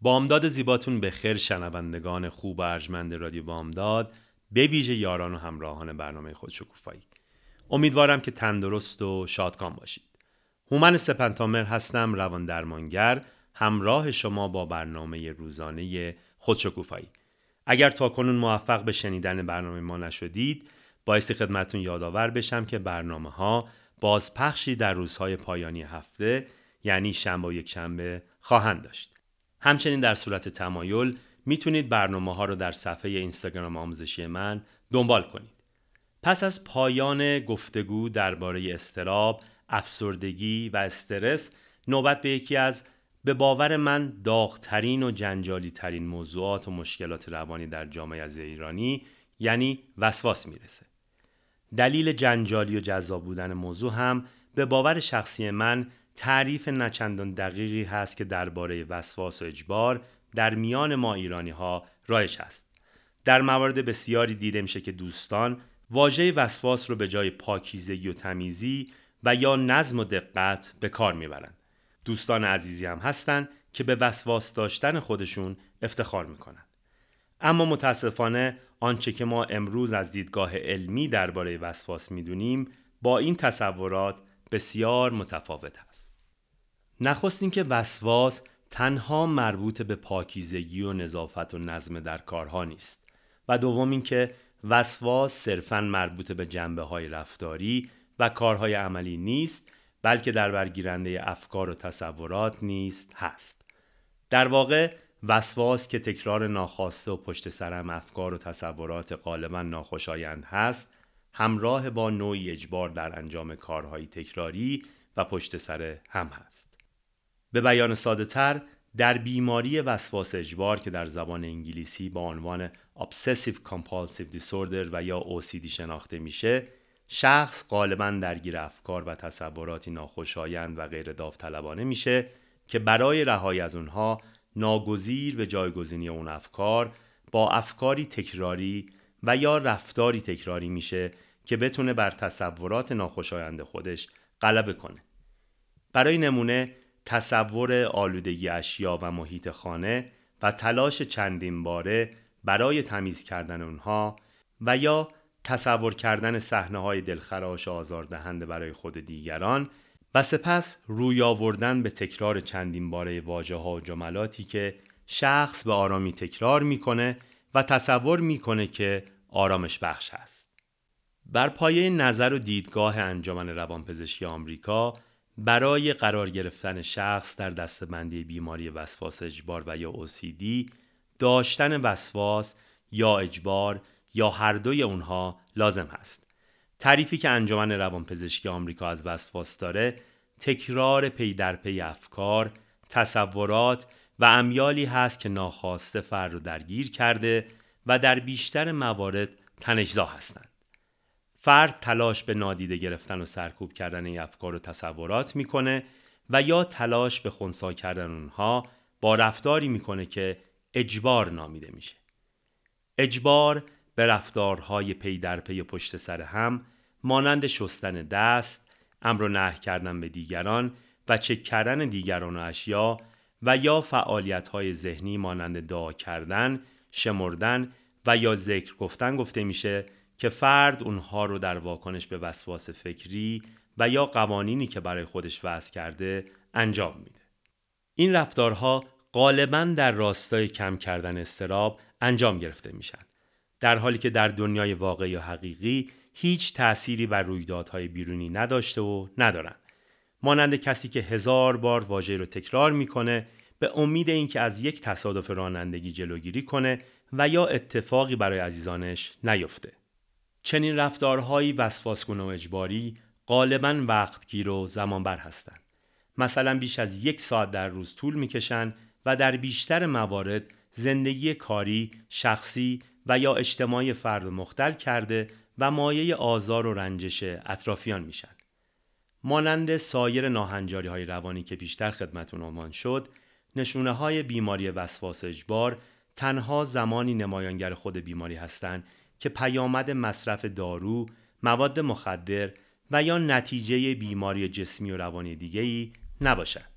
بامداد زیباتون به خیر شنوندگان خوب و ارجمند رادیو بامداد به ویژه یاران و همراهان برنامه خودشکوفایی امیدوارم که تندرست و شادکام باشید. هومن سپنتامر هستم روان درمانگر همراه شما با برنامه روزانه خودشکوفایی اگر تاکنون موفق به شنیدن برنامه ما نشدید بایستی خدمتون یادآور بشم که برنامه ها بازپخشی در روزهای پایانی هفته یعنی شنبه و یک شنبه خواهند داشت همچنین در صورت تمایل می‌تونید برنامه ها رو در صفحه اینستاگرام آموزشی من دنبال کنید. پس از پایان گفتگو درباره استراب، افسردگی و استرس نوبت به یکی از به باور من داغترین و جنجالی ترین موضوعات و مشکلات روانی در جامعه از ایرانی یعنی وسواس می‌رسه. دلیل جنجالی و جذاب بودن موضوع هم به باور شخصی من تعریف نچندان دقیقی هست که درباره وسواس و اجبار در میان ما ایرانی ها رایج است. در موارد بسیاری دیده میشه که دوستان واژه وسواس رو به جای پاکیزگی و تمیزی و یا نظم و دقت به کار می‌برند. دوستان عزیزی هم هستند که به وسواس داشتن خودشون افتخار می‌کنن. اما متاسفانه آنچه که ما امروز از دیدگاه علمی درباره وسواس می‌دونیم با این تصورات بسیار متفاوت است. نخست اینکه وسواس تنها مربوط به پاکیزگی و نظافت و نظم در کارها نیست و دوم اینکه وسواس صرفا مربوط به جنبه های رفتاری و کارهای عملی نیست بلکه در برگیرنده افکار و تصورات نیست هست در واقع وسواس که تکرار ناخواسته و پشت سرم افکار و تصورات غالبا ناخوشایند هست همراه با نوعی اجبار در انجام کارهای تکراری و پشت سر هم هست. به بیان ساده تر در بیماری وسواس اجبار که در زبان انگلیسی با عنوان Obsessive Compulsive Disorder و یا OCD شناخته میشه شخص غالبا درگیر افکار و تصوراتی ناخوشایند و غیر داوطلبانه میشه که برای رهایی از اونها ناگزیر به جایگزینی اون افکار با افکاری تکراری و یا رفتاری تکراری میشه که بتونه بر تصورات ناخوشایند خودش غلبه کنه. برای نمونه تصور آلودگی اشیا و محیط خانه و تلاش چندین باره برای تمیز کردن اونها و یا تصور کردن صحنه های دلخراش آزاردهنده برای خود دیگران و سپس روی آوردن به تکرار چندین باره واژه ها و جملاتی که شخص به آرامی تکرار می‌کنه و تصور می‌کنه که آرامش بخش است. بر پایه نظر و دیدگاه انجمن روانپزشکی آمریکا برای قرار گرفتن شخص در دستبندی بیماری وسواس اجبار و یا OCD داشتن وسواس یا اجبار یا هر دوی اونها لازم هست. تعریفی که انجمن روانپزشکی آمریکا از وسواس داره تکرار پی در پی افکار، تصورات و امیالی هست که ناخواسته فرد رو درگیر کرده و در بیشتر موارد تنشزا هستند. فرد تلاش به نادیده گرفتن و سرکوب کردن این افکار و تصورات می‌کنه و یا تلاش به خونسا کردن اونها با رفتاری می‌کنه که اجبار نامیده میشه. اجبار به رفتارهای پی در پی پشت سر هم مانند شستن دست، امر و نه کردن به دیگران و چک کردن دیگران و اشیا و یا فعالیت‌های ذهنی مانند دعا کردن، شمردن و یا ذکر گفتن گفته میشه که فرد اونها رو در واکنش به وسواس فکری و یا قوانینی که برای خودش وضع کرده انجام میده. این رفتارها غالبا در راستای کم کردن استراب انجام گرفته میشن. در حالی که در دنیای واقعی و حقیقی هیچ تأثیری بر رویدادهای بیرونی نداشته و ندارن. مانند کسی که هزار بار واژه رو تکرار می‌کنه به امید اینکه از یک تصادف رانندگی جلوگیری کنه و یا اتفاقی برای عزیزانش نیفته. چنین رفتارهایی وسواسگونه و اجباری غالبا وقتگیر و زمانبر هستند. مثلا بیش از یک ساعت در روز طول می‌کشند و در بیشتر موارد زندگی کاری، شخصی و یا اجتماعی فرد مختل کرده و مایه آزار و رنجش اطرافیان میشن. مانند سایر ناهنجاری های روانی که بیشتر خدمتون عنوان شد، نشونه های بیماری وسواس اجبار تنها زمانی نمایانگر خود بیماری هستند که پیامد مصرف دارو، مواد مخدر و یا نتیجه بیماری جسمی و روانی دیگه‌ای نباشد.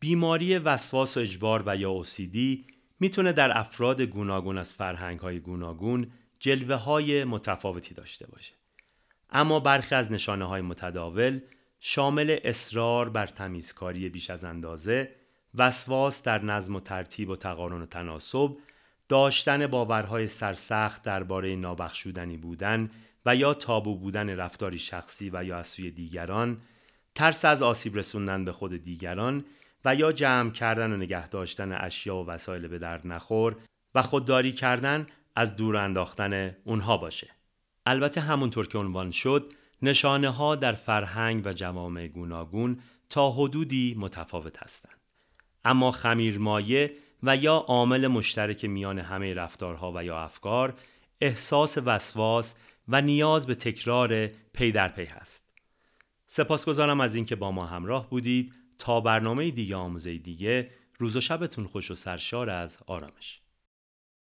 بیماری وسواس و اجبار و یا اوسیدی می‌تونه در افراد گوناگون از فرهنگ های گوناگون جلوه های متفاوتی داشته باشه. اما برخی از نشانه های متداول شامل اصرار بر تمیزکاری بیش از اندازه، وسواس در نظم و ترتیب و تقارن و تناسب، داشتن باورهای سرسخت درباره نابخشودنی بودن و یا تابو بودن رفتاری شخصی و یا از سوی دیگران، ترس از آسیب رسوندن به خود دیگران یا جمع کردن و نگه داشتن اشیا و وسایل به درد نخور و خودداری کردن از دور انداختن اونها باشه. البته همونطور که عنوان شد نشانه ها در فرهنگ و جوامع گوناگون تا حدودی متفاوت هستند. اما خمیرمایه و یا عامل مشترک میان همه رفتارها و یا افکار احساس وسواس و نیاز به تکرار پی در پی هست. سپاسگزارم از اینکه با ما همراه بودید تا برنامه دیگه آموزه دیگه روز و شبتون خوش و سرشار از آرامش.